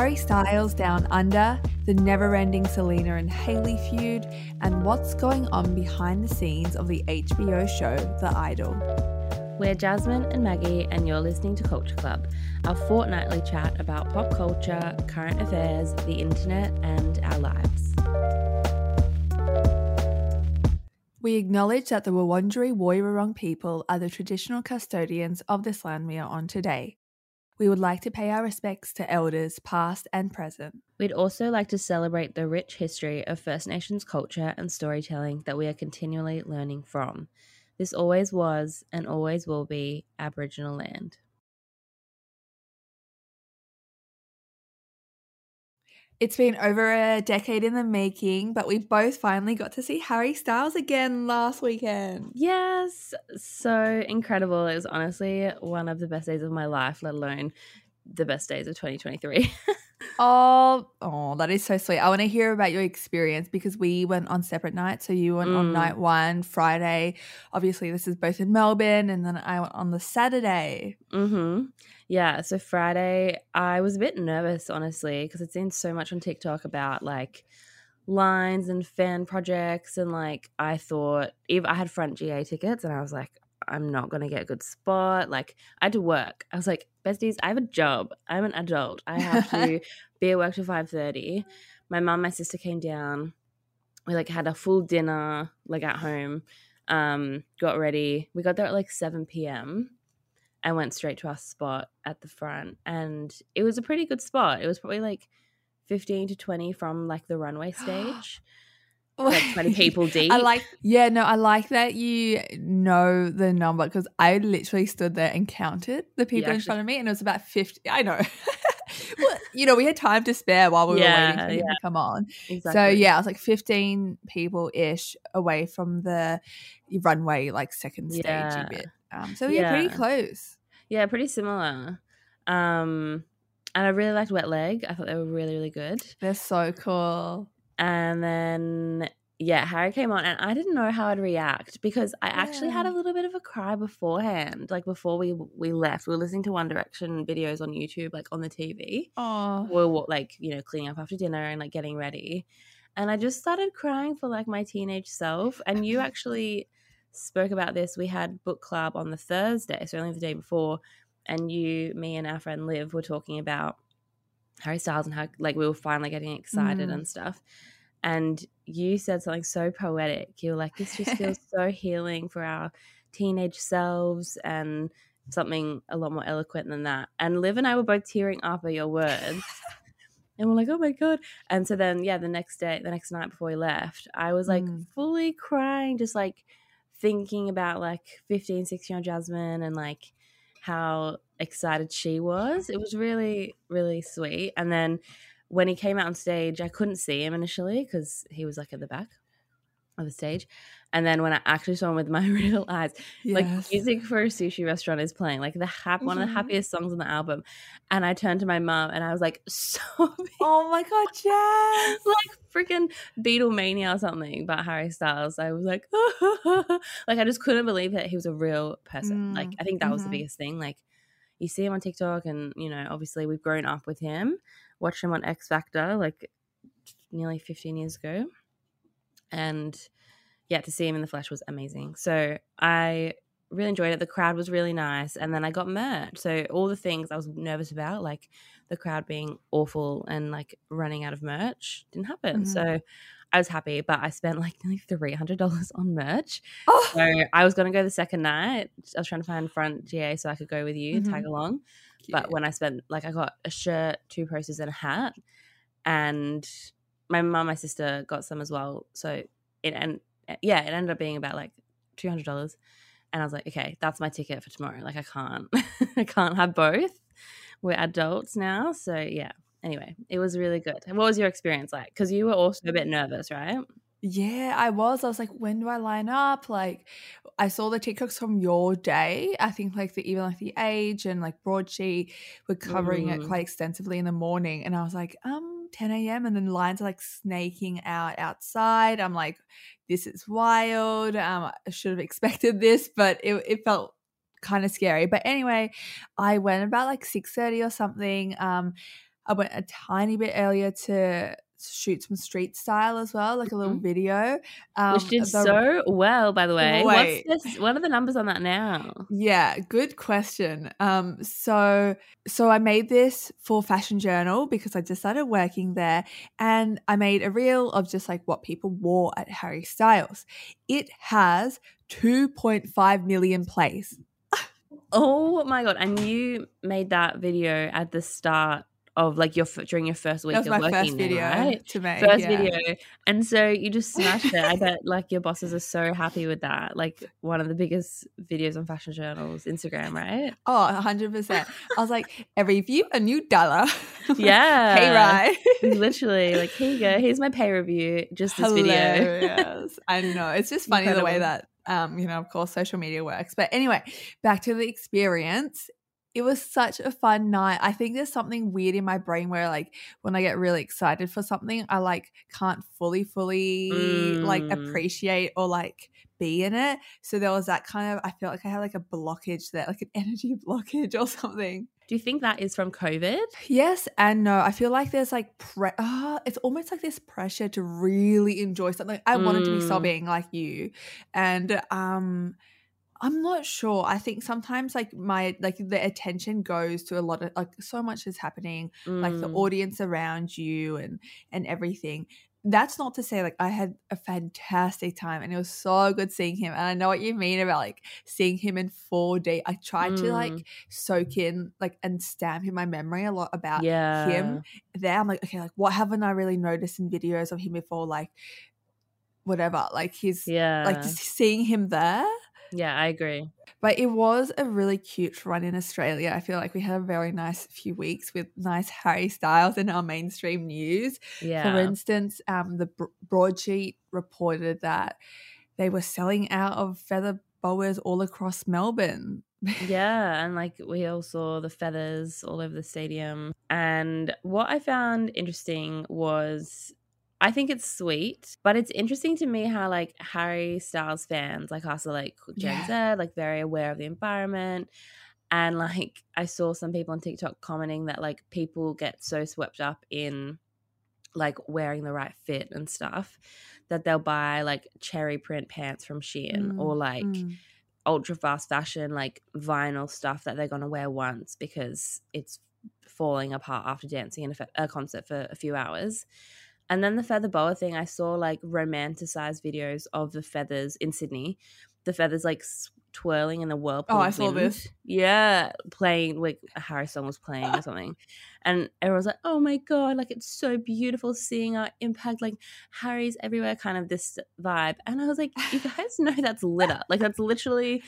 Harry Styles down under, the never ending Selena and Hailey feud, and what's going on behind the scenes of the HBO show The Idol. We're Jasmine and Maggie, and you're listening to Culture Club, our fortnightly chat about pop culture, current affairs, the internet, and our lives. We acknowledge that the Wurundjeri Woiwurrung people are the traditional custodians of this land we are on today. We would like to pay our respects to elders past and present. We'd also like to celebrate the rich history of First Nations culture and storytelling that we are continually learning from. This always was and always will be Aboriginal land. It's been over a decade in the making, but we both finally got to see Harry Styles again last weekend. Yes, so incredible. It was honestly one of the best days of my life, let alone the best days of 2023. oh, oh, that is so sweet. I want to hear about your experience because we went on separate nights. So you went mm. on night one, Friday. Obviously, this is both in Melbourne, and then I went on the Saturday. Mm-hmm. Yeah, so Friday, I was a bit nervous, honestly, because I'd seen so much on TikTok about like lines and fan projects. And like, I thought, if I had front GA tickets, and I was like, I'm not to get a good spot. Like, I had to work. I was like, besties, I have a job. I'm an adult. I have to be at work till 5.30. My mum, my sister came down. We like had a full dinner, like at home, um, got ready. We got there at like 7 p.m and went straight to our spot at the front. And it was a pretty good spot. It was probably like 15 to 20 from like the runway stage. like 20 people deep. I like, yeah, no, I like that you know the number because I literally stood there and counted the people in front of me and it was about 50. I know. well, you know, we had time to spare while we yeah, were waiting for him yeah. to come on. Exactly. So, yeah, I was like 15 people ish away from the runway, like second stage bit. Um, so yeah, pretty close. Yeah, pretty similar. Um, and I really liked Wet Leg. I thought they were really, really good. They're so cool. And then yeah, Harry came on, and I didn't know how I'd react because I actually had a little bit of a cry beforehand. Like before we we left, we were listening to One Direction videos on YouTube, like on the TV. Oh, we were like you know cleaning up after dinner and like getting ready, and I just started crying for like my teenage self. And you actually spoke about this. We had book club on the Thursday, so only the day before, and you, me, and our friend Liv were talking about Harry Styles and how like we were finally getting excited mm. and stuff. And you said something so poetic. You were like, "This just feels so healing for our teenage selves," and something a lot more eloquent than that. And Liv and I were both tearing up at your words. and we're like, oh my God. And so then, yeah, the next day, the next night before we left, I was like mm. fully crying, just like thinking about like 15, 16 year old Jasmine and like how excited she was. It was really, really sweet. And then when he came out on stage, I couldn't see him initially because he was like at the back of the stage. And then when I actually saw him with my real eyes, yes. like music for a sushi restaurant is playing, like the hap- mm-hmm. one of the mm-hmm. happiest songs on the album. And I turned to my mom and I was like, so Oh my god, yes. like freaking Beatlemania or something about Harry Styles. I was like, like I just couldn't believe that he was a real person. Mm. Like I think that mm-hmm. was the mm-hmm. biggest thing. Like you see him on TikTok and you know, obviously we've grown up with him, watched him on X Factor like nearly 15 years ago. And yeah, to see him in the flesh was amazing. So I really enjoyed it. The crowd was really nice. And then I got merch. So all the things I was nervous about, like the crowd being awful and like running out of merch, didn't happen. Mm-hmm. So I was happy, but I spent like nearly three hundred dollars on merch. Oh. So I was gonna go the second night. I was trying to find front GA so I could go with you and mm-hmm. tag along. Cute. But when I spent like I got a shirt, two posters, and a hat, and my mum, my sister got some as well. So it and yeah, it ended up being about like two hundred dollars, and I was like, okay, that's my ticket for tomorrow. Like I can't, I can't have both. We're adults now, so yeah. Anyway, it was really good. What was your experience like? Because you were also a bit nervous, right? Yeah, I was. I was like, when do I line up? Like, I saw the TikToks from your day. I think like the even like the age and like broadsheet were covering mm. it quite extensively in the morning, and I was like, um, 10 a.m. and then lines are like snaking out outside. I'm like, this is wild. Um, I should have expected this, but it, it felt kind of scary. But anyway, I went about like 6:30 or something. Um, I went a tiny bit earlier to shoot some street style as well, like a little mm-hmm. video. Um, Which did the, so well, by the way. Wait. What's this, what are the numbers on that now? Yeah, good question. Um, so so I made this for Fashion Journal because I just started working there, and I made a reel of just like what people wore at Harry Styles. It has 2.5 million plays. oh my god! And you made that video at the start of like your during your first week of working first video there, right? To make, first yeah. video, and so you just smashed it. I bet like your bosses are so happy with that. Like one of the biggest videos on Fashion Journal's Instagram, right? Oh, hundred percent. I was like, every view a new dollar. Yeah, pay right. Literally, like here you go. Here's my pay review. Just this Hilarious. video. I know. It's just funny Incredible. the way that um, you know, of course, social media works. But anyway, back to the experience it was such a fun night. I think there's something weird in my brain where like when I get really excited for something, I like can't fully fully mm. like appreciate or like be in it. So there was that kind of I feel like I had like a blockage there, like an energy blockage or something. Do you think that is from COVID? Yes and no. I feel like there's like pre- uh, it's almost like this pressure to really enjoy something. I mm. wanted to be mm. sobbing like you. And um I'm not sure. I think sometimes like my like the attention goes to a lot of like so much is happening, mm. like the mm. audience around you and and everything. That's not to say like I had a fantastic time and it was so good seeing him. And I know what you mean about like seeing him in 4D. I tried mm. to like mm. soak in like and stamp in my memory a lot about yeah. him there. I'm like, okay, like what haven't I really noticed in videos of him before? Like whatever. Like he's yeah, like seeing him there yeah, I agree. But it was a really cute run in Australia. I feel like we had a very nice few weeks with nice Harry Styles in our mainstream news. Yeah. For instance, um, the broadsheet reported that they were selling out of feather boas all across Melbourne. yeah, and like we all saw the feathers all over the stadium. And what I found interesting was I think it's sweet, but it's interesting to me how like Harry Styles fans like us are like Gen yeah. Z, like very aware of the environment. And like I saw some people on TikTok commenting that like people get so swept up in like wearing the right fit and stuff that they'll buy like cherry print pants from Shein mm, or like mm. ultra fast fashion like vinyl stuff that they're going to wear once because it's falling apart after dancing in a, a concert for a few hours. And then the feather boa thing, I saw like romanticized videos of the feathers in Sydney. The feathers like twirling in the whirlpool. Oh, I saw this. Yeah, playing like a Harry song was playing or something, and everyone's like, "Oh my god!" Like it's so beautiful seeing our impact. Like Harry's everywhere, kind of this vibe. And I was like, "You guys know that's litter. Like that's literally."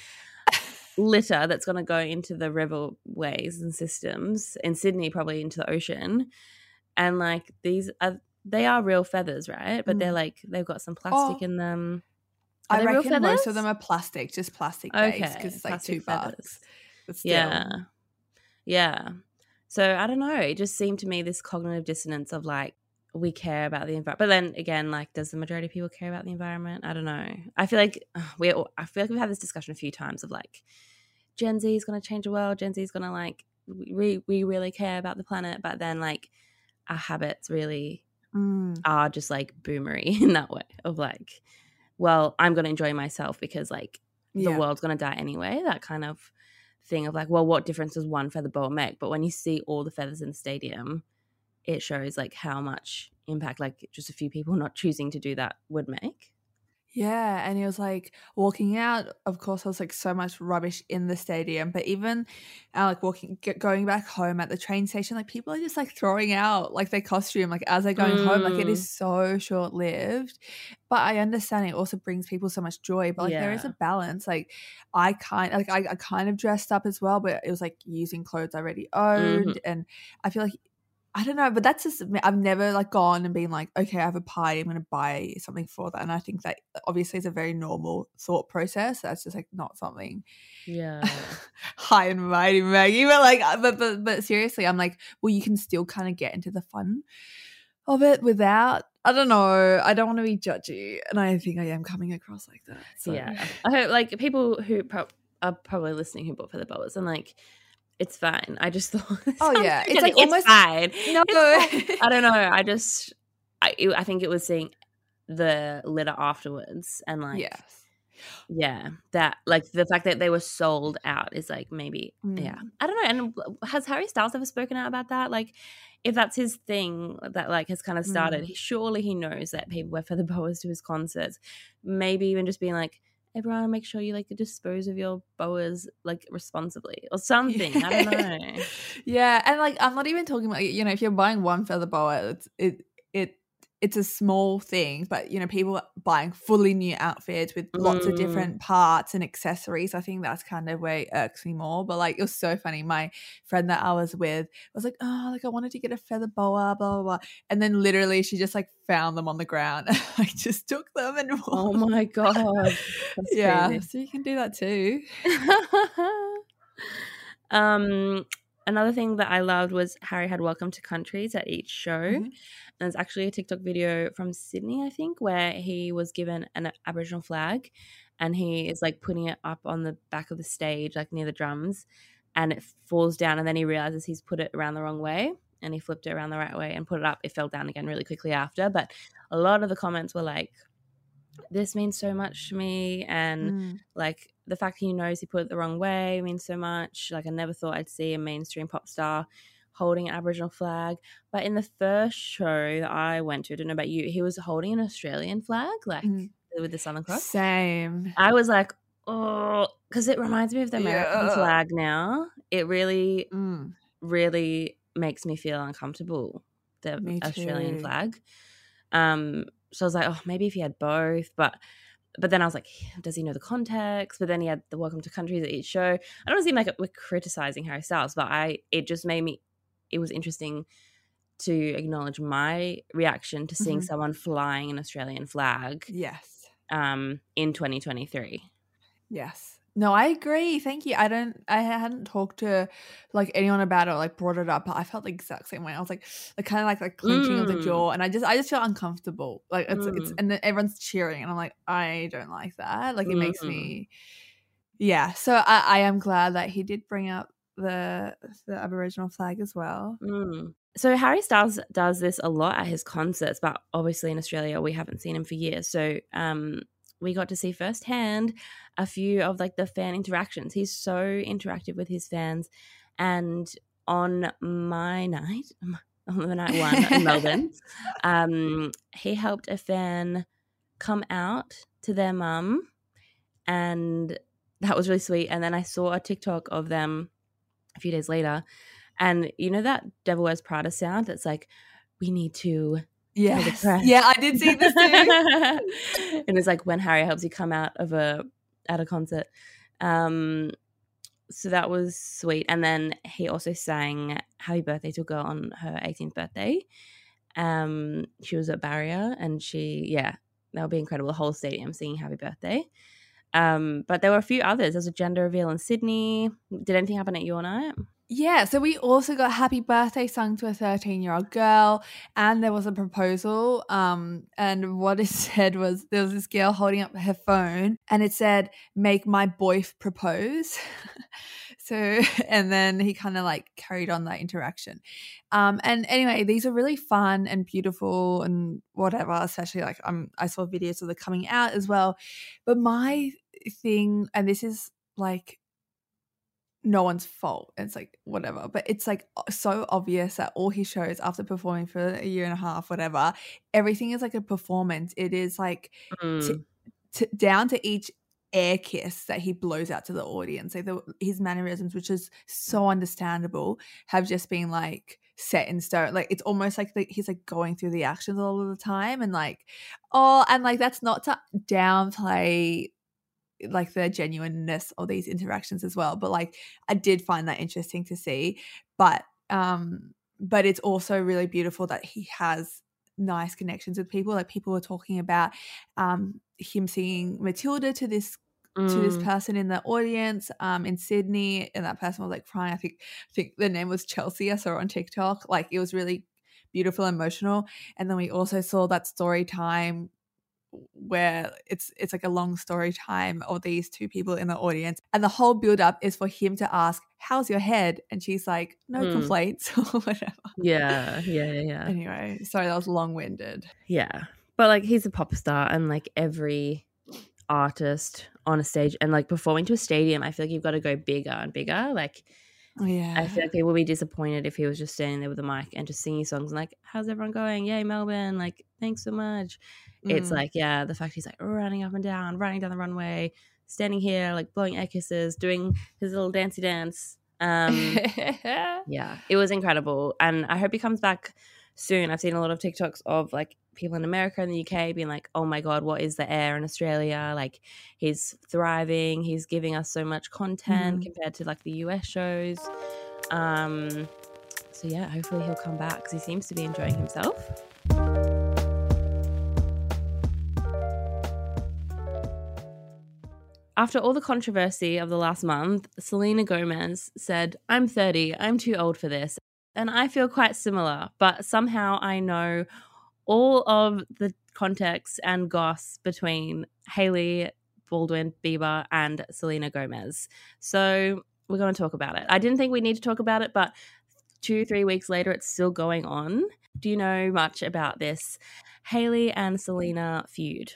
litter that's going to go into the riverways and systems in Sydney, probably into the ocean. And like these are they are real feathers, right? But mm. they're like they've got some plastic oh, in them. Are I reckon most of them are plastic, just plastic okay, based because it's like two feathers. bucks. Yeah, yeah. So I don't know. It just seemed to me this cognitive dissonance of like we care about the environment, but then again, like, does the majority of people care about the environment? I don't know. I feel like we. I feel like we've had this discussion a few times of like Gen Z is going to change the world. Gen Z is going to like we we really care about the planet, but then like our habits really mm. are just like boomery in that way of like, well, I'm going to enjoy myself because like the yeah. world's going to die anyway. That kind of thing of like, well, what difference does one feather boa make? But when you see all the feathers in the stadium, it shows like how much impact like just a few people not choosing to do that would make. Yeah, and he was like walking out. Of course, there was like so much rubbish in the stadium, but even uh, like walking, going back home at the train station, like people are just like throwing out like their costume, like as they're going mm. home. Like it is mm. so short lived. But I understand it also brings people so much joy. But like yeah. there is a balance. Like I kind like I, I, kind of dressed up as well, but it was like using clothes I already owned, mm-hmm. and I feel like I don't know, but that's just I've never like gone and been like, okay, I have a party, I'm gonna buy something for that. And I think that obviously is a very normal thought process. That's just like not something yeah high and mighty Maggie. But like uh, but but but seriously, I'm like, well, you can still kind of get into the fun of it without I don't know. I don't want to be judgy, and I think I am coming across like that. So. Yeah, I hope like people who pro- are probably listening who bought for the boas and like it's fine. I just thought. Oh yeah, it's like it's almost fine. No, I don't know. I just, I, it, I think it was seeing the letter afterwards and like, yes. yeah, that like the fact that they were sold out is like maybe, Mm. yeah, I don't know. And has Harry Styles ever spoken out about that? Like, if that's his thing that like has kind of started, Mm. he surely he knows that people wear feather boas to his concerts. Maybe even just being like, everyone make sure you like dispose of your boas like responsibly or something. I don't know. yeah, and like I'm not even talking about you know if you're buying one feather boa, it's it it it's a small thing, but you know people are buying fully new outfits with lots of Mm. different parts and accessories. I think that's kind of where it irks me more. But like it was so funny. My friend that I was with was like, oh, like I wanted to get a feather boa, blah blah blah, and then literally she just like found them on the ground, I just took them and Oh my god. Yeah, crazy. so you can do that too. um another thing that I loved was Harry had welcome to countries at each show. Mhm. And there's actually a TikTok video from Sydney, I think, where he was given an Aboriginal flag and he is like putting it up on the back of the stage, like near the drums, and it falls down. And then he realizes he's put it around the wrong way and he flipped it around the right way and put it up. It fell down again really quickly after. But a lot of the comments were like, this means so much to me. And Mm. like the fact that he knows he put it the wrong way means so much. Like I never thought I'd see a mainstream pop star holding an Aboriginal flag. But in the first show that I went to, I don't know about you, he was holding an Australian flag, like Mhm. with the Southern Cross. Same. I was like, oh, because it reminds me of the American Yeah. flag now. It really, Mm. really makes me feel uncomfortable, the Me Australian too. flag. Um, so I was like, oh, maybe if he had both, but but then I was like, does he know the context? But then he had the welcome to countries at each show. I don't seem like we're criticizing Harry Styles, but I it just made me it was interesting to acknowledge my reaction to seeing Mhm. someone flying an Australian flag Yes. um in 2023. Yes. No, I agree. Thank you. I don't I hadn't talked to like anyone about it or like brought it up, but I felt the exact same way. I was like like kind of like like clenching of the Mm. jaw and I just I just feel uncomfortable. Like it's it's Mm. and then everyone's cheering and I'm like, I don't like that. Like it makes Mm. me Yeah. So I, I am glad that he did bring up the the Aboriginal flag as well. Mm. So Harry Styles does this a lot at his concerts, but obviously in Australia we haven't seen him for years. So um, we got to see firsthand a few of like the fan interactions. He's so interactive with his fans, and on my night, on the night one in Melbourne, um, he helped a fan come out to their mum, and that was really sweet. And then I saw a TikTok of them a few days later, and you know that Devil Wears Prada sound? That's like, we need to. Yes. press. Yeah, I did see this too. and it's like when Harry helps you come out of a at a concert. Um, so that was sweet. And then he also sang "Happy Birthday" to a girl on her 18th birthday. Um, she was at Barrier, and she, yeah, that would be incredible. The whole stadium singing "Happy Birthday." Um, but there were a few others. There was a gender reveal in Sydney. Did anything happen at your night? Yeah, so we also got happy birthday sung to a 13 year old girl, and there was a proposal. Um, and what it said was there was this girl holding up her phone, and it said, Make my boyf propose. so, and then he kind of like carried on that interaction. Um, and anyway, these are really fun and beautiful and whatever, especially like um, I saw videos of the coming out as well. But my thing, and this is like, no one's fault. It's like whatever, but it's like so obvious that all he shows after performing for a year and a half, whatever, everything is like a performance. It is like Mm. down to each air kiss that he blows out to the audience. Like the, his mannerisms, which is so understandable, have just been like set in stone. Like it's almost like the, he's like going through the actions all of the time, and like oh, and like that's not to downplay like the genuineness of these interactions as well but like i did find that interesting to see but um but it's also really beautiful that he has nice connections with people like people were talking about um him singing matilda to this to this Mm. person in the audience um in sydney and that person was like crying i think i think the name was chelsea i saw it on tiktok like it was really beautiful and emotional and then we also saw that story time where it's it's like a long story time of these two people in the audience and the whole build up is for him to ask how's your head? And she's like no mm. complaints or whatever. Yeah yeah yeah anyway sorry that was long-winded. Yeah but like he's a pop star and like every artist on a stage and like performing to a stadium i feel like you've got to go bigger and bigger like yeah. I feel like people would be disappointed if he was just standing there with a mic and just singing songs and like, how's everyone going? Yay, Melbourne. Like, thanks so much. Mm. It's like, yeah, the fact he's like running up and down, running down the runway, standing here, like blowing air kisses, doing his little dancey dance. Um, yeah, it was incredible. And I hope he comes back soon. I've seen a lot of TikToks of like people in America and the UK being like, oh my God, what is the air in Australia? Like, he's thriving. He's giving us so much content mm. compared to like the US shows. Um, so, yeah, hopefully he'll come back because he seems to be enjoying himself. After all the controversy of the last month, Selena Gomez said, I'm 30, I'm too old for this. And I feel quite similar, but somehow I know all of the context and goss between Hailey Baldwin Bieber and Selena Gomez. So we're going to talk about it. I didn't think we need to talk about it, but two, three weeks later, it's still going on. Do you know much about this Hailey and Selena feud?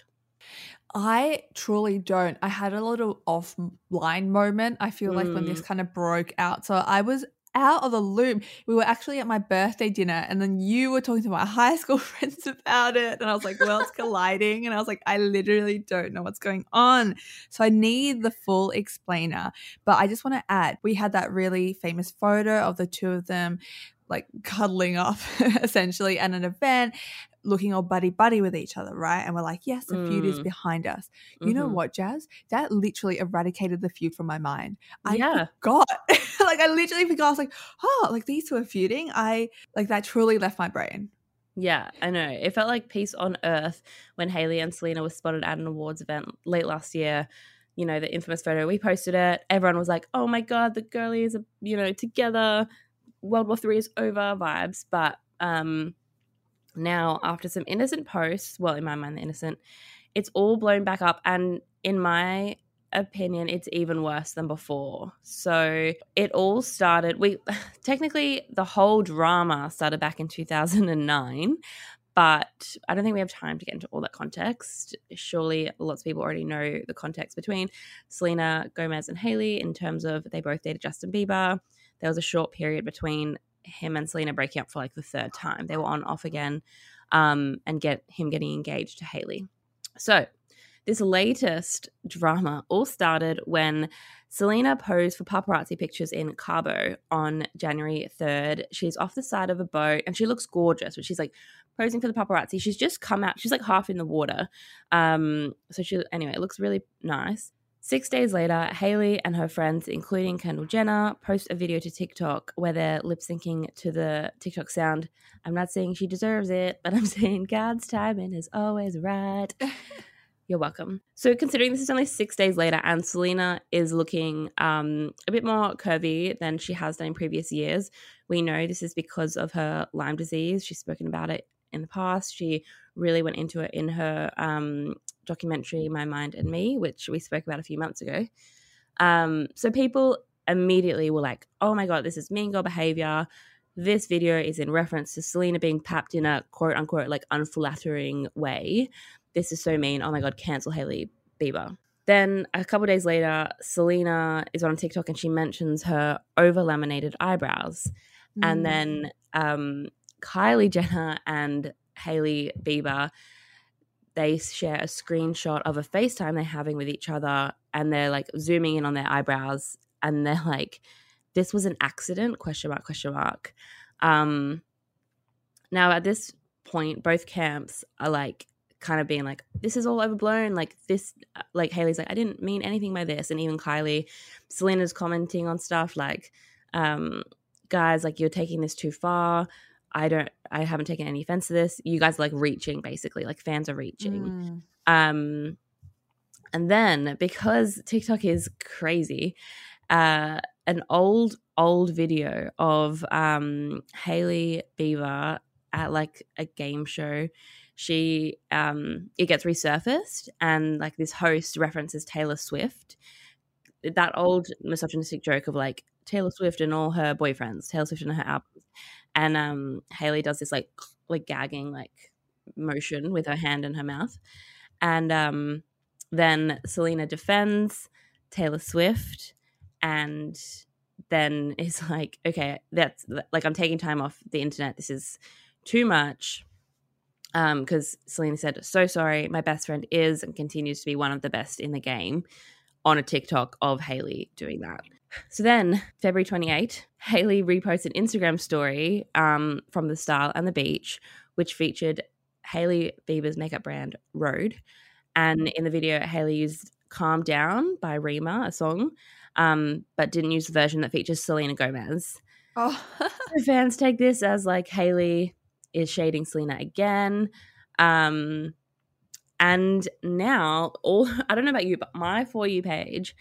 I truly don't. I had a little offline moment. I feel like mm. when this mm. kind of broke out. So I was out of the loop. We were actually at my birthday dinner, and then you were talking to my high school friends about it. And I was like, worlds colliding. And I was like, I literally don't know what's going on. So I need the full explainer. But I just want to add we had that really famous photo of the two of them like cuddling up essentially at an event looking all buddy buddy with each other, right? And we're like, yes, the mm. feud is mm. behind us. You mm-hmm. know what, Jas? That literally eradicated the feud from my mind. I yeah. forgot. like I literally forgot. I was like, oh, like these two are feuding. I like that truly left my brain. Yeah, I know. It felt like peace on earth when Hailey and Selena were spotted at an awards event late last year. You know, the infamous photo. We posted it. Everyone was like, oh my God, the girlies are, you know, together. World War Three is over vibes. But um now, after some innocent posts, well, in my mind, the innocent, it's all blown back up. And in my opinion, it's even worse than before. So it all started, we technically, the whole drama started back in 2009. But I don't think we have time to get into all that context. Surely lots of people already know the context between Selena Gomez and Hailey in terms of they both dated Justin Bieber. There was a short period between him and Selena breaking up for like the third time. They were on off again, um, and get him getting engaged to Hailey. So this latest drama all started when Selena posed for paparazzi pictures in Cabo on January 3rd. She's off the side of a boat and she looks gorgeous, but she's like posing for the paparazzi. She's just come out, she's like half in the water. Um, so she, anyway, it looks really nice. Six days later, Hailey and her friends, including Kendall Jenner, post a video to TikTok where they're lip syncing to the TikTok sound. I'm not saying she deserves it, but I'm saying God's timing is always right. You're welcome. So, considering this is only six days later and Selena is looking um, a bit more curvy than she has done in previous years, we know this is because of her Lyme disease. She's spoken about it in the past. She really went into it in her um, documentary, My Mind and Me, which we spoke about a few months ago. Um, so people immediately were like, oh my God, this is mean girl behavior. This video is in reference to Selena being papped in a quote unquote like unflattering way. This is so mean. Oh my God, cancel Hailey Bieber. Then a couple days later, Selena is on TikTok and she mentions her over laminated eyebrows. Mm. And then um, Kylie Jenner and Hailey Bieber, they share a screenshot of a FaceTime they're having with each other and they're like zooming in on their eyebrows and they're like, this was an accident, question mark, question mark. Um, now at this point, both camps are like kind of being like, this is all overblown. Like this, like Hailey's like, I didn't mean anything by this. And even Kylie, Selena's commenting on stuff like, um, guys, like you're taking this too far. I don't I haven't taken any offense to this. You guys are like reaching basically, like fans are reaching. Mm. Um and then because TikTok is crazy, uh an old old video of um Hailey Bieber at like a game show she um it gets resurfaced and like this host references Taylor Swift. That old misogynistic joke of like Taylor Swift and all her boyfriends, Taylor Swift and her albums. And um Hailey does this like like gagging like motion with her hand in her mouth. And um then Selena defends Taylor Swift and then is like, okay, that's like I'm taking time off the internet. This is too much. Um, because Selena said, so sorry, my best friend is and continues to be one of the best in the game on a TikTok of Hailey doing that. So then, February 28, Hailey reposts an Instagram story um, from the style and the beach, which featured Hailey Bieber's makeup brand Rhode. And in the video, Hailey used Calm Down by Rema, a song, um, but didn't use the version that features Selena Gomez. Oh. so fans take this as like Hailey is shading Selena again. Um, and now, all I don't know about you, but my For You page,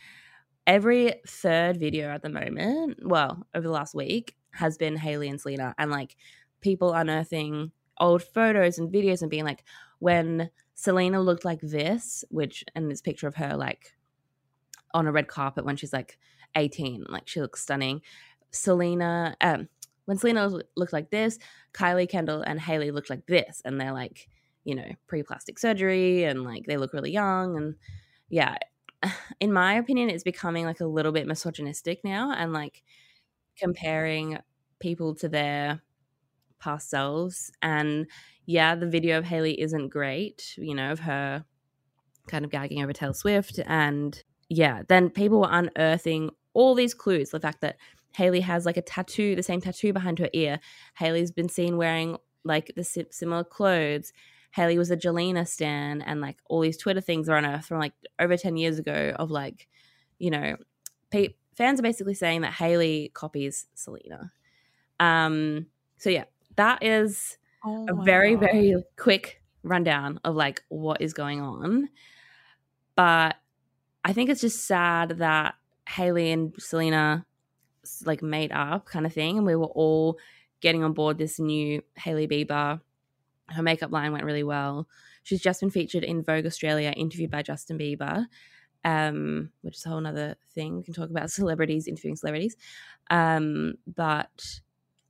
every third video at the moment, well, over the last week, has been Hailey and Selena, and like people unearthing old photos and videos and being like, when Selena looked like this, which, and this picture of her like on a red carpet when she's like 18. Like she looks stunning. Selena, um, when Selena looked like this, Kylie Kendall and Hailey looked like this, and they're like, you know, pre plastic surgery and like they look really young. And yeah, in my opinion, it's becoming like a little bit misogynistic now and like comparing people to their past selves. And yeah, the video of Hailey isn't great, you know, of her kind of gagging over Taylor Swift and yeah, then people were unearthing all these clues. The fact that Hailey has like a tattoo, the same tattoo behind her ear. Hailey's been seen wearing like the similar clothes. Hailey was a Jelena stan, and like all these Twitter things are unearthed from like over 10 years ago of like, you know, pe- fans are basically saying that Hailey copies Selena. Um, so yeah, that is oh a very, God. very quick rundown of like what is going on. But I think it's just sad that Hailey and Selena like made up kind of thing, and we were all getting on board this new Hailey Bieber. Her makeup line went really well. She's just been featured in Vogue Australia, interviewed by Justin Bieber, um, which is a whole other thing. We can talk about celebrities interviewing celebrities. Um, but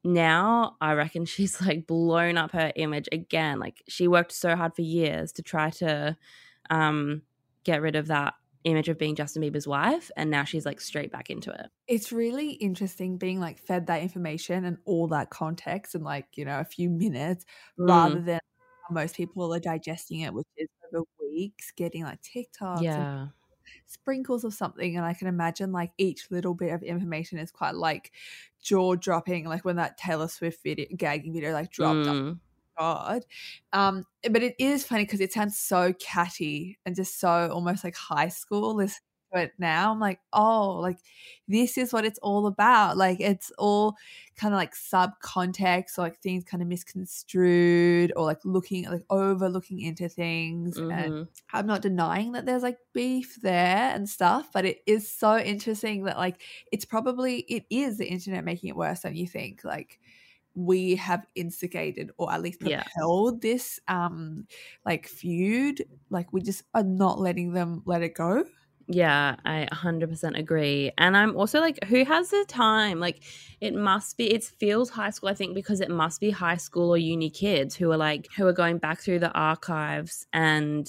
now I reckon she's like blown up her image again. Like she worked so hard for years to try to um, get rid of that image of being Justin Bieber's wife, and now she's like straight back into it. It's really interesting being like fed that information and all that context in like, you know, a few minutes mm. rather than most people are digesting it, which is over weeks, getting like TikToks yeah. sprinkles of something. And I can imagine like each little bit of information is quite like jaw dropping, like when that Taylor Swift video gagging video like dropped mm. up god. Um, but it is funny because it sounds so catty and just so almost like high school. This but now i'm like oh like this is what it's all about like it's all kind of like sub context or like things kind of misconstrued or like looking like overlooking into things mm-hmm. and i'm not denying that there's like beef there and stuff but it is so interesting that like it's probably it is the internet making it worse than you think like we have instigated or at least propelled yeah. this um like feud like we just are not letting them let it go yeah, I 100% agree. And I'm also like, who has the time? Like, it must be, it feels high school, I think, because it must be high school or uni kids who are like, who are going back through the archives and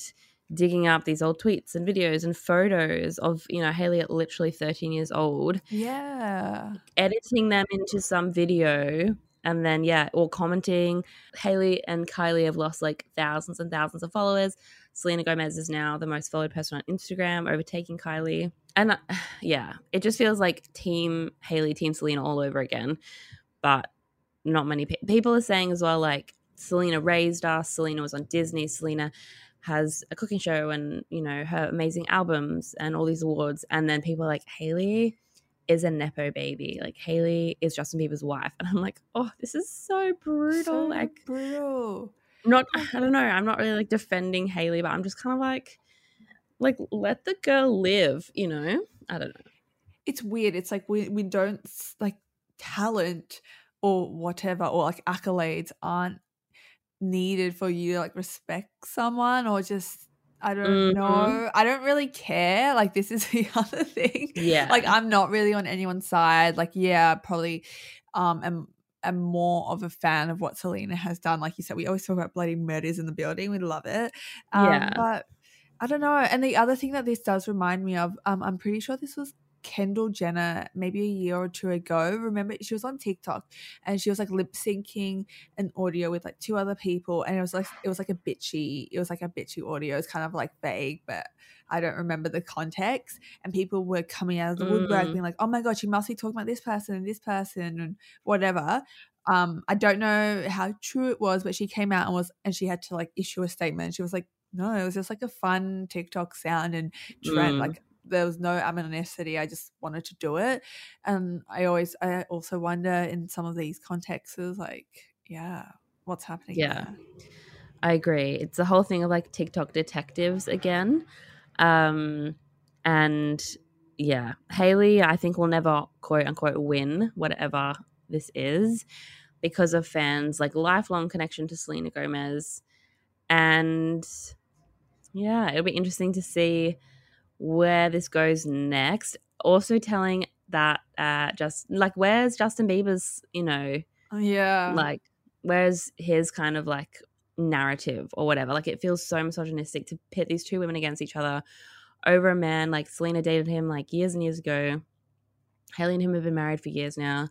digging up these old tweets and videos and photos of, you know, Hailey at literally 13 years old. Yeah. Editing them into some video and then, yeah, or commenting. Hailey and Kylie have lost like thousands and thousands of followers. Selena Gomez is now the most followed person on Instagram, overtaking Kylie. And uh, yeah, it just feels like Team Hailey, Team Selena all over again. But not many pe- people are saying as well, like, Selena raised us. Selena was on Disney. Selena has a cooking show and, you know, her amazing albums and all these awards. And then people are like, Hailey, is a nepo baby. Like Hailey is Justin Bieber's wife, and I'm like, oh, this is so brutal. So like brutal. Not, oh I don't know. I'm not really like defending Hailey, but I'm just kind of like, like let the girl live. You know, I don't know. It's weird. It's like we we don't like talent or whatever or like accolades aren't needed for you to like respect someone or just I don't mm-hmm. know. I don't really care. Like this is the other thing. Yeah. Like I'm not really on anyone's side. Like yeah, probably um am am more of a fan of what Selena has done. Like you said, we always talk about bloody murders in the building. We love it. Um, yeah. But I don't know. And the other thing that this does remind me of, um, I'm pretty sure this was Kendall Jenner maybe a year or two ago. Remember, she was on TikTok and she was like lip syncing an audio with like two other people, and it was like it was like a bitchy, it was like a bitchy audio. It's kind of like vague, but I don't remember the context. And people were coming out of the woodwork mm. being like, "Oh my god, she must be talking about this person and this person and whatever." Um, I don't know how true it was, but she came out and was and she had to like issue a statement. She was like, no, it was just like a fun TikTok sound and trend. Mm. Like there was no aminicity. I just wanted to do it. And I always, I also wonder in some of these contexts, like, yeah, what's happening? Yeah. There? I agree. It's the whole thing of like TikTok detectives again. Um, and yeah, Hailey, I think will never quote unquote win whatever this is because of fans' like lifelong connection to Selena Gomez. And yeah, it'll be interesting to see where this goes next. Also telling that uh just like where's Justin Bieber's, you know, oh, yeah. Like where's his kind of like narrative or whatever. Like it feels so misogynistic to pit these two women against each other over a man. Like Selena dated him like years and years ago. Hailey and him have been married for years now.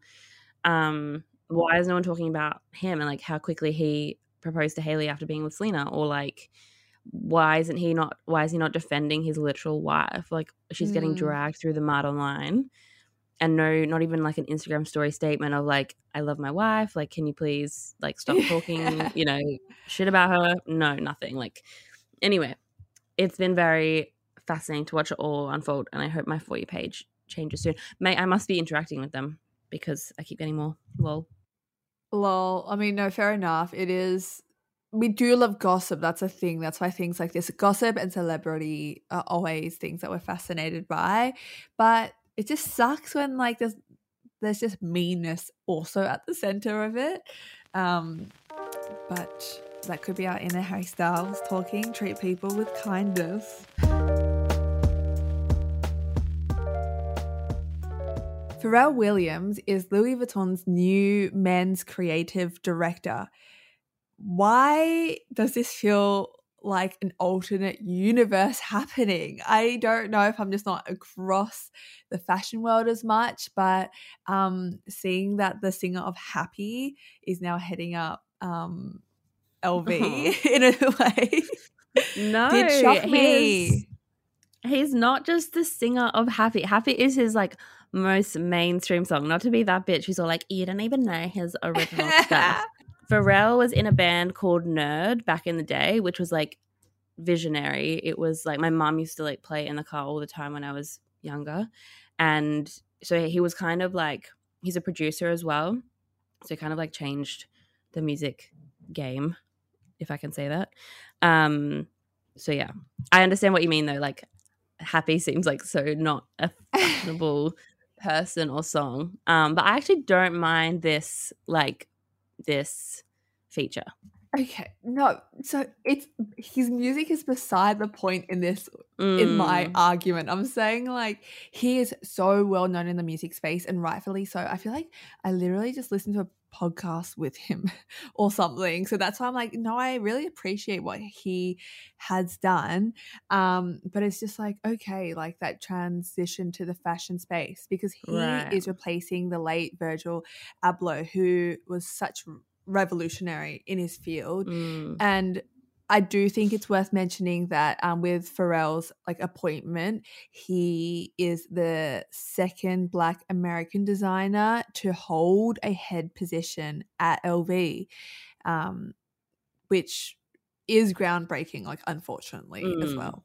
Um, why is no one talking about him and like how quickly he proposed to Hailey after being with Selena or like why isn't he not why is he not defending his literal wife? Like she's mm. getting dragged through the mud online. And no not even like an instagram story statement of like i love my wife. Like can you please like stop talking you know shit about her? No nothing. Like anyway it's been very fascinating to watch it all unfold and i hope my for you page changes soon. May i must be interacting with them because i keep getting more lol. Lol. I mean no fair enough. It is we do love gossip. That's a thing. That's why things like this, gossip and celebrity, are always things that we're fascinated by. But it just sucks when like there's there's just meanness also at the center of it. Um, but that could be our inner Harry Styles talking. Treat people with kindness. Pharrell Williams is Louis Vuitton's new men's creative director why does this feel like an alternate universe happening? I don't know if I'm just not across the fashion world as much, but um, seeing that the singer of Happy is now heading up um, LV uh-huh. in a way no, did shock me. He's not just the singer of Happy. Happy is his like most mainstream song. Not to be that bitch who's all like, you don't even know his original stuff. Pharrell was in a band called Nerd back in the day, which was like visionary. It was like my mom used to like play in the car all the time when I was younger. And so he was kind of like he's a producer as well. So he kind of like changed the music game, if I can say that. Um so yeah. I understand what you mean though. Like happy seems like so not a fashionable person or song. Um, but I actually don't mind this like this feature. Okay, no. So it's his music is beside the point in this mm. in my mm. argument. I'm saying like he is so well known in the music space and rightfully so. I feel like I literally just listened to a podcast with him or something. So that's why I'm like, no, I really appreciate what he has done. Um, but it's just like, okay, like that transition to the fashion space because he right. is replacing the late Virgil Abloh, who was such revolutionary in his field. Mm. And I do think it's worth mentioning that um, with Pharrell's like appointment, he is the second Black American designer to hold a head position at LV, um, which is groundbreaking. Like, unfortunately, mm. as well.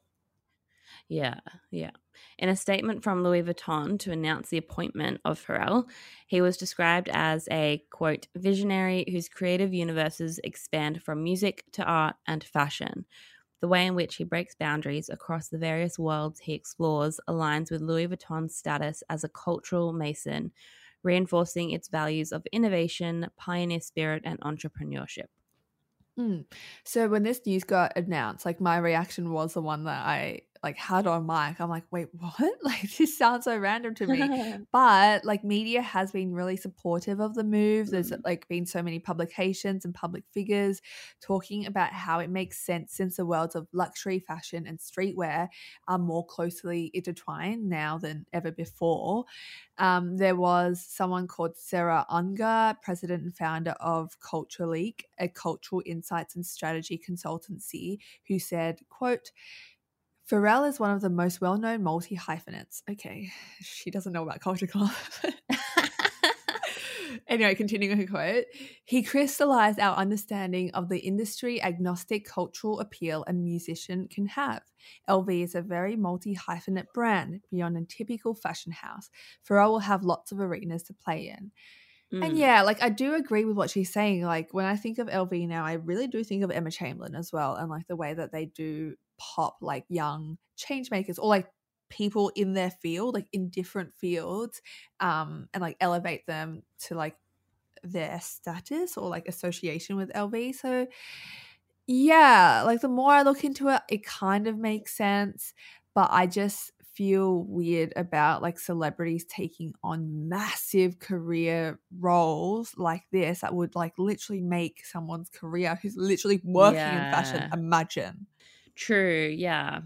Yeah, yeah. In a statement from Louis Vuitton to announce the appointment of Pharrell, he was described as a quote visionary whose creative universes expand from music to art and fashion. The way in which he breaks boundaries across the various worlds he explores aligns with Louis Vuitton's status as a cultural mason, reinforcing its values of innovation, pioneer spirit, and entrepreneurship. Mm. So when this news got announced, like my reaction was the one that I like had on mic. I'm like, wait, what? Like this sounds so random to me. but like media has been really supportive of the move. There's mm. like been so many publications and public figures talking about how it makes sense since the worlds of luxury, fashion, and streetwear are more closely intertwined now than ever before. Um, there was someone called Sarah Unger, president and founder of Cultique, a cultural insights and strategy consultancy, who said, quote, Pharrell is one of the most well known multi hyphenates. Okay, she doesn't know about Culture Club. anyway, continuing her quote, he crystallized our understanding of the industry agnostic cultural appeal a musician can have. LV is a very multi hyphenate brand beyond a typical fashion house. Pharrell will have lots of arenas to play in. Mm. And yeah, like I do agree with what she's saying. Like when I think of LV now, I really do think of Emma Chamberlain as well, and like the way that they do pop like young change makers or like people in their field, like in different fields, um, and like elevate them to like their status or like association with LV. So yeah, like the more I look into it, it kind of makes sense. But I just feel weird about like celebrities taking on massive career roles like this that would like literally make someone's career who's literally working yeah. in fashion imagine True. Yeah.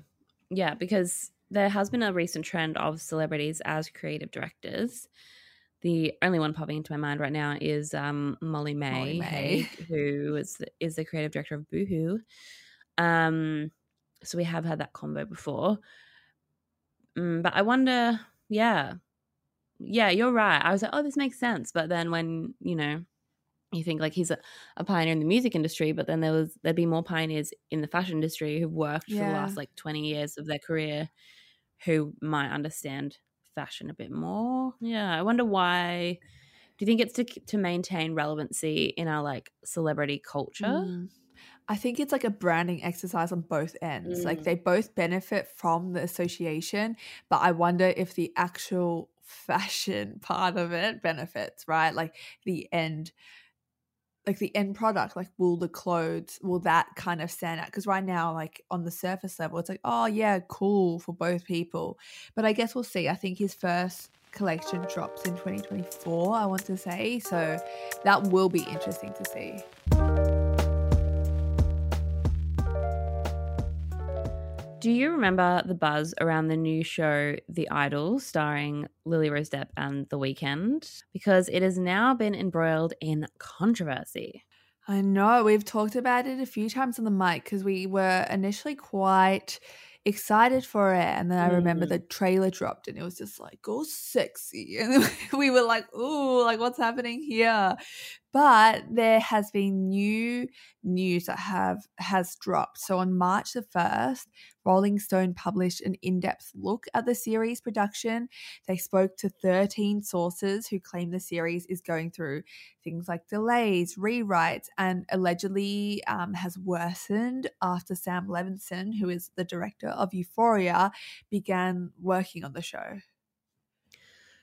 Yeah. Because there has been a recent trend of celebrities as creative directors. The only one popping into my mind right now is um, Molly May, Molly-Mae. who is the, is the creative director of Boohoo. Um, so we have had that combo before. Mm, but I wonder, yeah, yeah, you're right. I was like, oh, this makes sense. But then when you know you think like he's a, a, pioneer in the music industry, but then there was there'd be more pioneers in the fashion industry who've worked yeah. for the last like 20 years of their career who might understand fashion a bit more. Yeah, I wonder why. Do you think it's to to maintain relevancy in our like celebrity culture? Mm. I think it's like a branding exercise on both ends. Mm. Like they both benefit from the association, but I wonder if the actual fashion part of it benefits, right? Like the end like the end product like will the clothes will that kind of stand out because right now like on the surface level it's like oh yeah cool for both people but i guess we'll see i think his first collection drops in 2024 i want to say so that will be interesting to see Do you remember the buzz around the new show The Idol starring Lily Rose Depp and The Weeknd? Because it has now been embroiled in controversy. I know. We've talked about it a few times on the mic because we were initially quite excited for it. And then I remember mm. the trailer dropped and it was just like, oh, sexy. And we were like, ooh, like what's happening here? But there has been new news that have has dropped. So on March the 1st, Rolling Stone published an in-depth look at the series production. They spoke to 13 sources who claim the series is going through things like delays, rewrites, and allegedly um, has worsened after Sam Levinson, who is the director of Euphoria, began working on the show.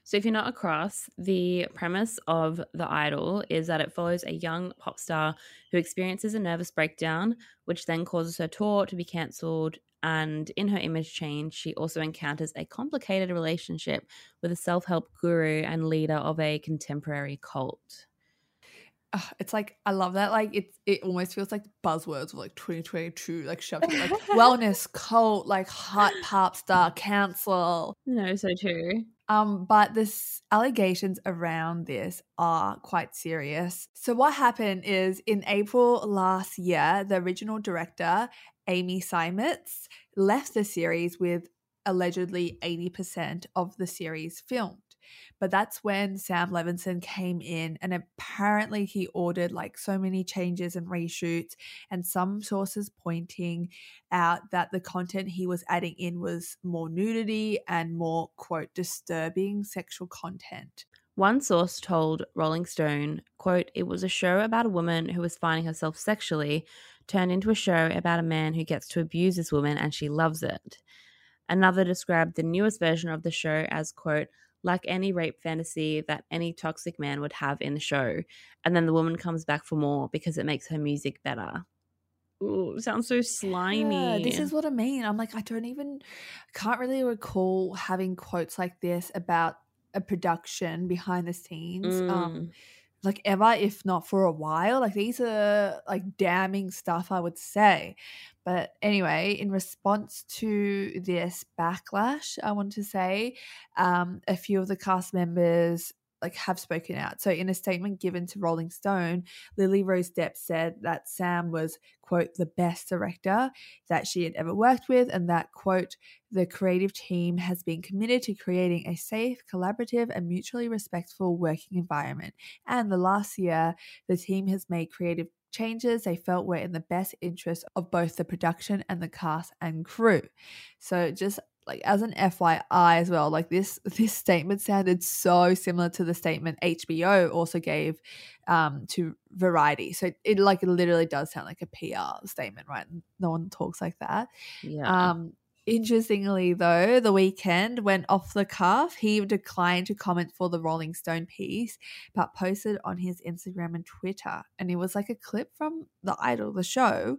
So, if you're not across, the premise of The Idol is that it follows a young pop star who experiences a nervous breakdown, which then causes her tour to be cancelled. And in her image change, she also encounters a complicated relationship with a self help guru and leader of a contemporary cult. Oh, it's like I love that. Like it, it almost feels like buzzwords of like 2022, like shoved like wellness, cult, like hot pop star, cancel. No, so true. Um, but this allegations around this are quite serious. So what happened is in April last year, the original director, Amy Seimetz, left the series with allegedly 80% of the series filmed. But that's when Sam Levinson came in, and apparently he ordered like so many changes and reshoots, and some sources pointing out that the content he was adding in was more nudity and more, quote, disturbing sexual content. One source told Rolling Stone, quote, it was a show about a woman who was finding herself sexually turned into a show about a man who gets to abuse this woman and she loves it. Another described the newest version of the show as, quote, like any rape fantasy that any toxic man would have in the show. And then the woman comes back for more because it makes her music better. Ooh, sounds so slimy. Yeah, this is what I mean. I'm like, I don't even, can't really recall having quotes like this about a production behind the scenes. Um, mm. Um, like ever, if not for a while. Like these are like damning stuff, I would say. But anyway, in response to this backlash, I want to say um, a few of the cast members like have spoken out. So in a statement given to Rolling Stone, Lily Rose Depp said that Sam was quote the best director that she had ever worked with and that quote the creative team has been committed to creating a safe, collaborative and mutually respectful working environment. And the last year the team has made creative changes they felt were in the best interest of both the production and the cast and crew. So just like as an FYI as well, like this this statement sounded so similar to the statement HBO also gave um, to Variety. So it like it literally does sound like a PR statement, right? No one talks like that. Yeah. Um, interestingly, though, the Weeknd went off the cuff. He declined to comment for the Rolling Stone piece, but posted on his Instagram and Twitter, and it was like a clip from The Idol, the show.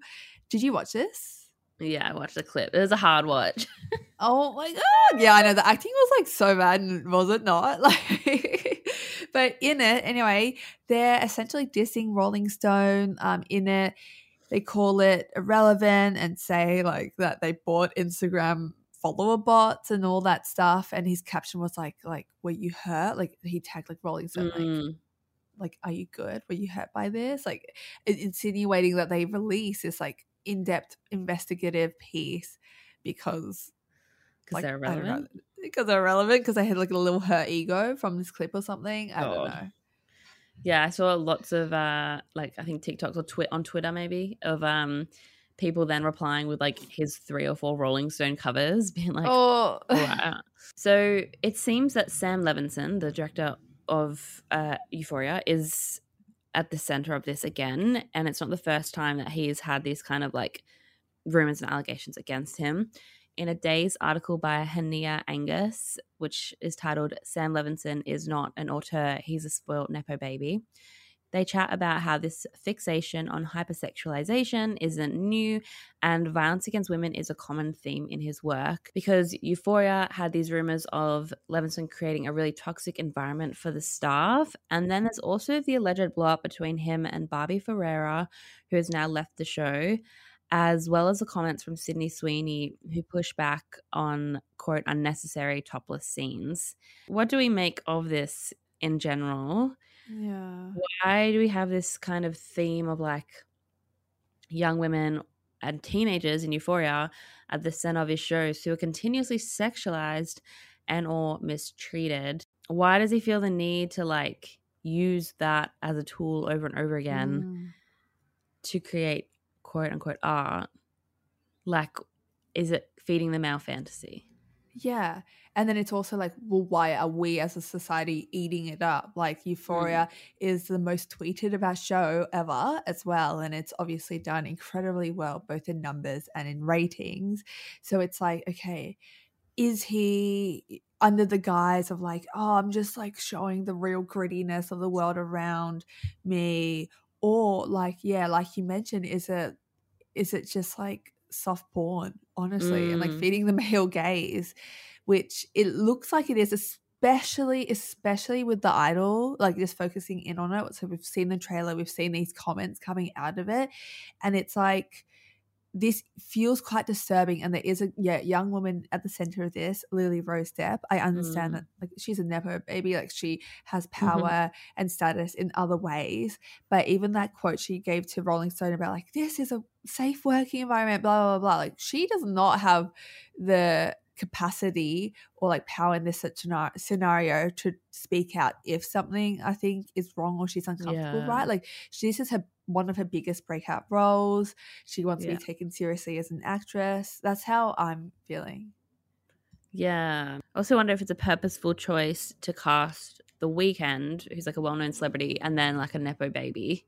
Did you watch this? Yeah, I watched the clip. It was a hard watch. oh my god! Yeah, I know the acting was like so bad, was it not? Like, but in it anyway, they're essentially dissing Rolling Stone. Um, in it, they call it irrelevant and say like that they bought Instagram follower bots and all that stuff. And his caption was like, like, were you hurt? Like he tagged like Rolling Stone, mm. like like are you good were you hurt by this like insinuating that they release this like in-depth investigative piece because because like, they're relevant because they're relevant because I had like a little hurt ego from this clip or something I don't know. Yeah I saw lots of uh like I think TikToks or twit on Twitter maybe of um people then replying with like his three or four Rolling Stone covers being like oh. Wow. so it seems that Sam Levinson the director of uh, Euphoria is at the center of this again. And it's not the first time that he's had these kind of like rumors and allegations against him. In a Dazed article by Hania Angus, which is titled Sam Levinson is not an auteur, he's a spoiled Nepo baby. They chat about how this fixation on hypersexualization isn't new and violence against women is a common theme in his work because Euphoria had these rumors of Levinson creating a really toxic environment for the staff. And then there's also the alleged blow up between him and Barbie Ferreira, who has now left the show as well as the comments from Sydney Sweeney, who pushed back on, quote, unnecessary topless scenes. What do we make of this in general? Yeah. Why do we have this kind of theme of like young women and teenagers in Euphoria at the center of his shows who are continuously sexualized and or mistreated? Why does he feel the need to like use that as a tool over and over again mm. to create quote unquote art? Like, is it feeding the male fantasy? Yeah. And then it's also like, well, why are we as a society eating it up? Like Euphoria mm. is the most tweeted about show ever as well. And it's obviously done incredibly well, both in numbers and in ratings. So it's like, okay, is he under the guise of like, oh, I'm just like showing the real grittiness of the world around me? Or like, yeah, like you mentioned, is it is it just like soft porn, honestly, mm. and like mm. feeding the male gaze? Which it looks like it is, especially especially with the idol, like just focusing in on it. So we've seen the trailer, we've seen these comments coming out of it, and it's like this feels quite disturbing and there is a yeah young woman at the center of this lily rose depp i understand mm. that like she's a nepo baby like she has mm-hmm. power mm-hmm. and status in other ways but even that quote she gave to rolling stone about like this is a safe working environment blah blah blah like she does not have the capacity or like power in this scenario to speak out if something I think is wrong or she's uncomfortable, yeah. right? Like this is her one of her biggest breakout roles. She wants yeah. to be taken seriously as an actress. That's how I'm feeling. Yeah. I also wonder if it's a purposeful choice to cast The Weeknd, who's like a well known celebrity, and then like a Nepo baby,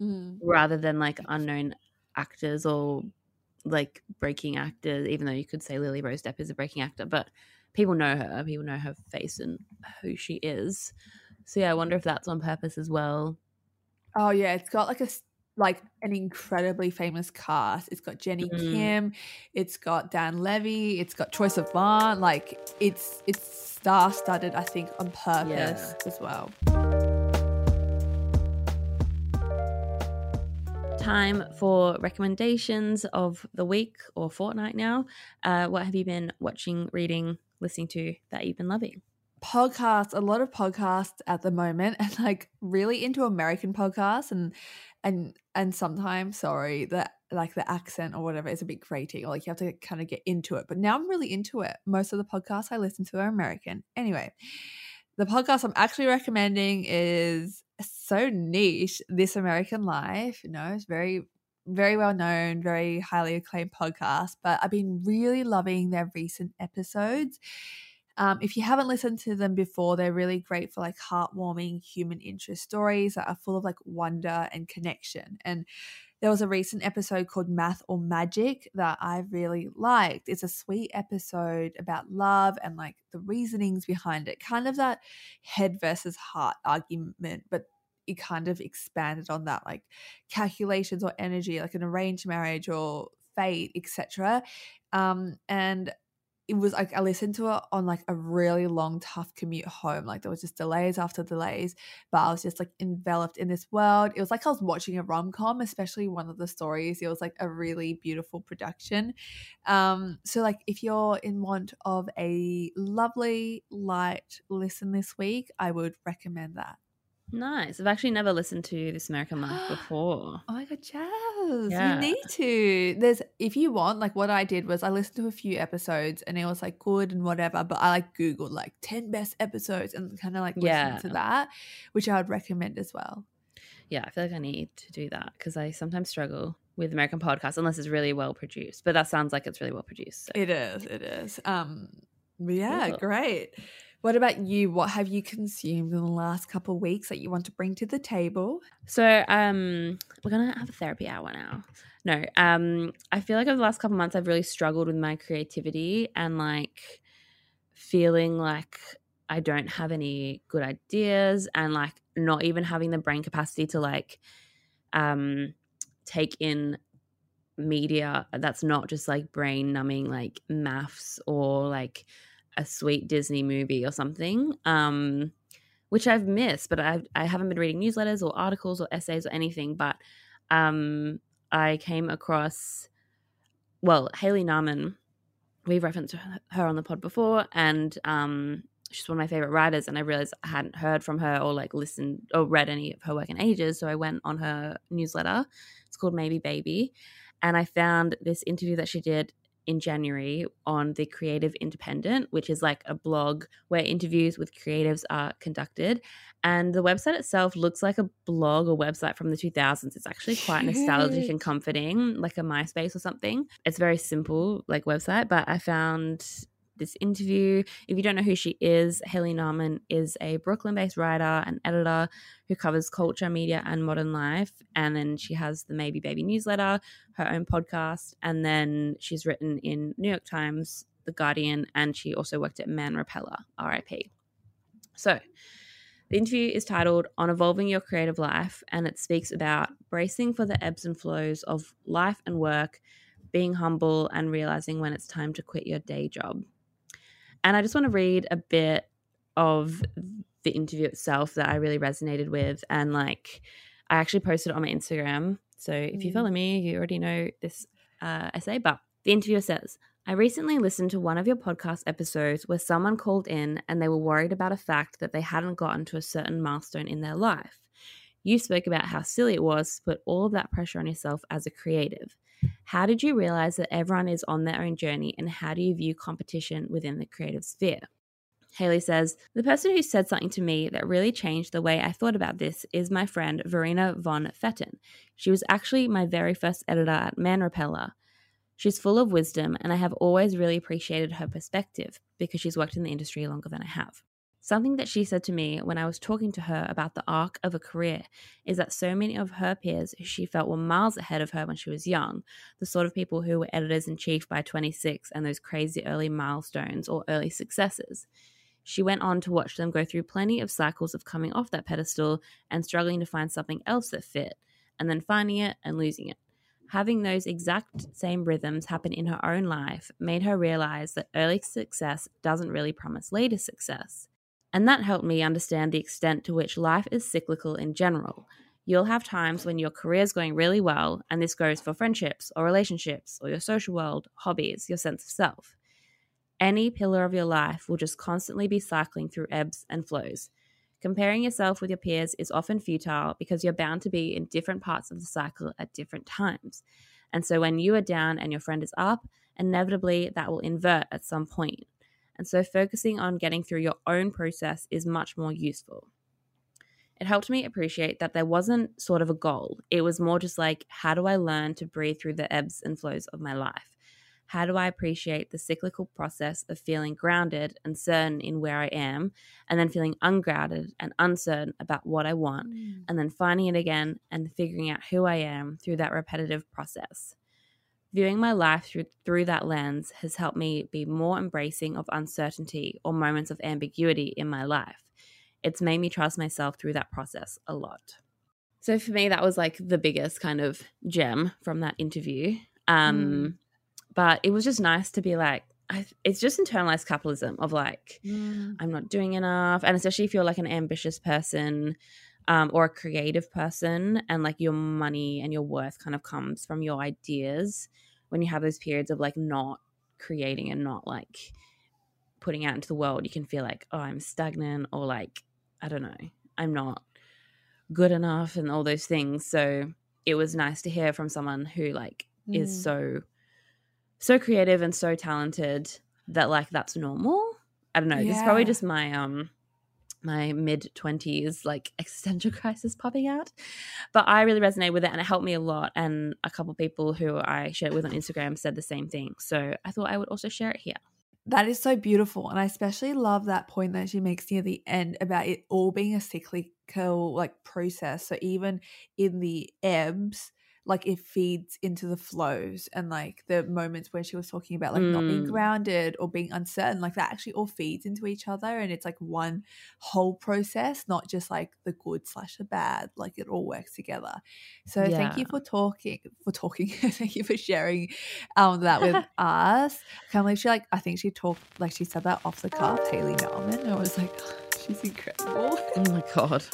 mm. rather than like unknown actors or like breaking actors, even though you could say Lily Rose Depp is a breaking actor, but people know her, people know her face and who she is. So yeah, I wonder if that's on purpose as well. Oh yeah, it's got like a like an incredibly famous cast. It's got Jennie mm. Kim, it's got Dan Levy, it's got Troye Sivan. Like it's it's star studded, I think, on purpose yeah. as well. Time for recommendations of the week or fortnight now. Uh, what have you been watching, reading, listening to that you've been loving? podcasts, a lot of podcasts at the moment, and like really into American podcasts, and and and sometimes, sorry, that like the accent or whatever is a bit grating, or like you have to kind of get into it. But now I'm really into it. Most of the podcasts I listen to are American. Anyway, the podcast I'm actually recommending is so niche. This American Life, you know, it's very very well known, very highly acclaimed podcast, but I've been really loving their recent episodes. Um, if you haven't listened to them before, they're really great for like heartwarming human interest stories that are full of like wonder and connection. And there was a recent episode called Math or Magic that I really liked. It's a sweet episode about love and like the reasonings behind it, kind of that head versus heart argument, but it kind of expanded on that, like calculations or energy, like an arranged marriage or fate, etc. Um, and it was like I listened to it on like a really long, tough commute home. Like there was just delays after delays, but I was just like enveloped in this world. It was like I was watching a rom com, especially one of the stories. It was like a really beautiful production. Um, so like if you're in want of a lovely, light listen this week, I would recommend that. Nice. I've actually never listened to This American Life before. oh my god, Jas. Yeah. You need to. There's if you want, like what I did was I listened to a few episodes and it was like good and whatever, but I like Googled like 10 best episodes and kind of like listened yeah. to that, which I would recommend as well. Yeah, I feel like I need to do that because I sometimes struggle with American podcasts unless it's really well produced. But that sounds like it's really well produced. So. It is, it is. Um yeah, cool. great. What about you? What have you consumed in the last couple of weeks that you want to bring to the table? So, um, we're gonna have a therapy hour now. No, um, I feel like over the last couple months I've really struggled with my creativity and like feeling like I don't have any good ideas and like not even having the brain capacity to like um take in media that's not just like brain numbing like maths or like a sweet Disney movie or something, um, which I've missed, but I I haven't been reading newsletters or articles or essays or anything. But um, I came across, well, Haley Nahman. We've referenced her on the pod before, and um, she's one of my favorite writers. And I realized I hadn't heard from her or like listened or read any of her work in ages. So I went on her newsletter. It's called Maybe Baby. And I found this interview that she did in January on the Creative Independent, which is like a blog where interviews with creatives are conducted. And the website itself looks like a blog or website from the 2000s. It's actually quite nostalgic and comforting, like a MySpace or something. It's very simple, like website, but I found this interview. If you don't know who she is, Haley Nahman is a Brooklyn based writer and editor who covers culture, media, and modern life. And then she has the Maybe Baby newsletter, her own podcast, and then she's written in New York Times, The Guardian, and she also worked at Man Repeller, RIP. So, the interview is titled On Evolving Your Creative Life, and it speaks about bracing for the ebbs and flows of life and work, being humble, and realizing when it's time to quit your day job. And I just want to read a bit of the interview itself that I really resonated with. And like, I actually posted it on my Instagram. So if you follow mm. me, you already know this uh, essay. But the interviewer says, I recently listened to one of your podcast episodes where someone called in and they were worried about a fact that they hadn't gotten to a certain milestone in their life. You spoke about how silly it was to put all of that pressure on yourself as a creative. How did you realize that everyone is on their own journey and how do you view competition within the creative sphere? Haley says, The person who said something to me that really changed the way I thought about this is my friend Verena von Pfetten. She was actually my very first editor at Man Repeller. She's full of wisdom, and I have always really appreciated her perspective because she's worked in the industry longer than I have. Something that she said to me when I was talking to her about the arc of a career is that so many of her peers who she felt were miles ahead of her when she was young, the sort of people who were editors in chief by 26 and those crazy early milestones or early successes. She went on to watch them go through plenty of cycles of coming off that pedestal and struggling to find something else that fit, and then finding it and losing it. Having those exact same rhythms happen in her own life made her realize that early success doesn't really promise later success. And that helped me understand the extent to which life is cyclical in general. You'll have times when your career is going really well, and this goes for friendships or relationships or your social world, hobbies, your sense of self. Any pillar of your life will just constantly be cycling through ebbs and flows. Comparing yourself with your peers is often futile because you're bound to be in different parts of the cycle at different times. And so when you are down and your friend is up, inevitably that will invert at some point. And so focusing on getting through your own process is much more useful. It helped me appreciate that there wasn't sort of a goal. It was more just like, how do I learn to breathe through the ebbs and flows of my life? How do I appreciate the cyclical process of feeling grounded and certain in where I am, and then feeling ungrounded and uncertain about what I want, mm. and then finding it again and figuring out who I am through that repetitive process? Viewing my life through, through that lens has helped me be more embracing of uncertainty or moments of ambiguity in my life. It's made me trust myself through that process a lot. So for me, that was like the biggest kind of gem from that interview. Um, mm. But it was just nice to be like, I, it's just internalized capitalism of like, mm. I'm not doing enough. And especially if you're like an ambitious person um, or a creative person and like your money and your worth kind of comes from your ideas, when you have those periods of like not creating and not like putting out into the world, you can feel like, oh, I'm stagnant or like, I don't know, I'm not good enough and all those things. So it was nice to hear from someone who like mm. is so so creative and so talented that like that's normal. I don't know. Yeah. This is probably just my um my mid 20s like existential crisis popping out. But i really resonate with it and it helped me a lot and a couple people who i shared with on instagram said the same thing. So i thought i would also share it here. That is so beautiful and i especially love that point that she makes near the end about it all being a cyclical like process. So even in the ebbs like it feeds into the flows and like the moments where she was talking about like mm. not being mm. grounded or being uncertain like that actually all feeds into each other and it's like one whole process not just like the good slash the bad like it all works together so yeah. thank you for talking for talking thank you for sharing um that with us I can't believe she like I think she talked like she said that off the cuff Haley Nahman I was like she's incredible oh my god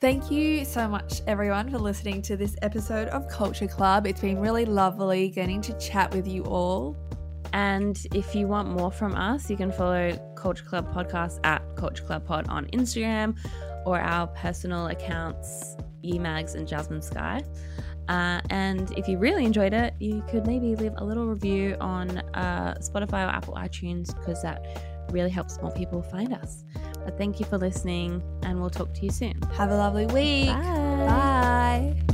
Thank you so much, everyone, for listening to this episode of Culture Club. It's been really lovely getting to chat with you all. And if you want more from us, you can follow Culture Club Podcast at Culture Club Pod on Instagram or our personal accounts, Emags and Jasmine Sky. Uh, and if you really enjoyed it, you could maybe leave a little review on uh, Spotify or Apple iTunes because that really helps more people find us. But thank you for listening, and we'll talk to you soon. Have a lovely week. Bye. Bye.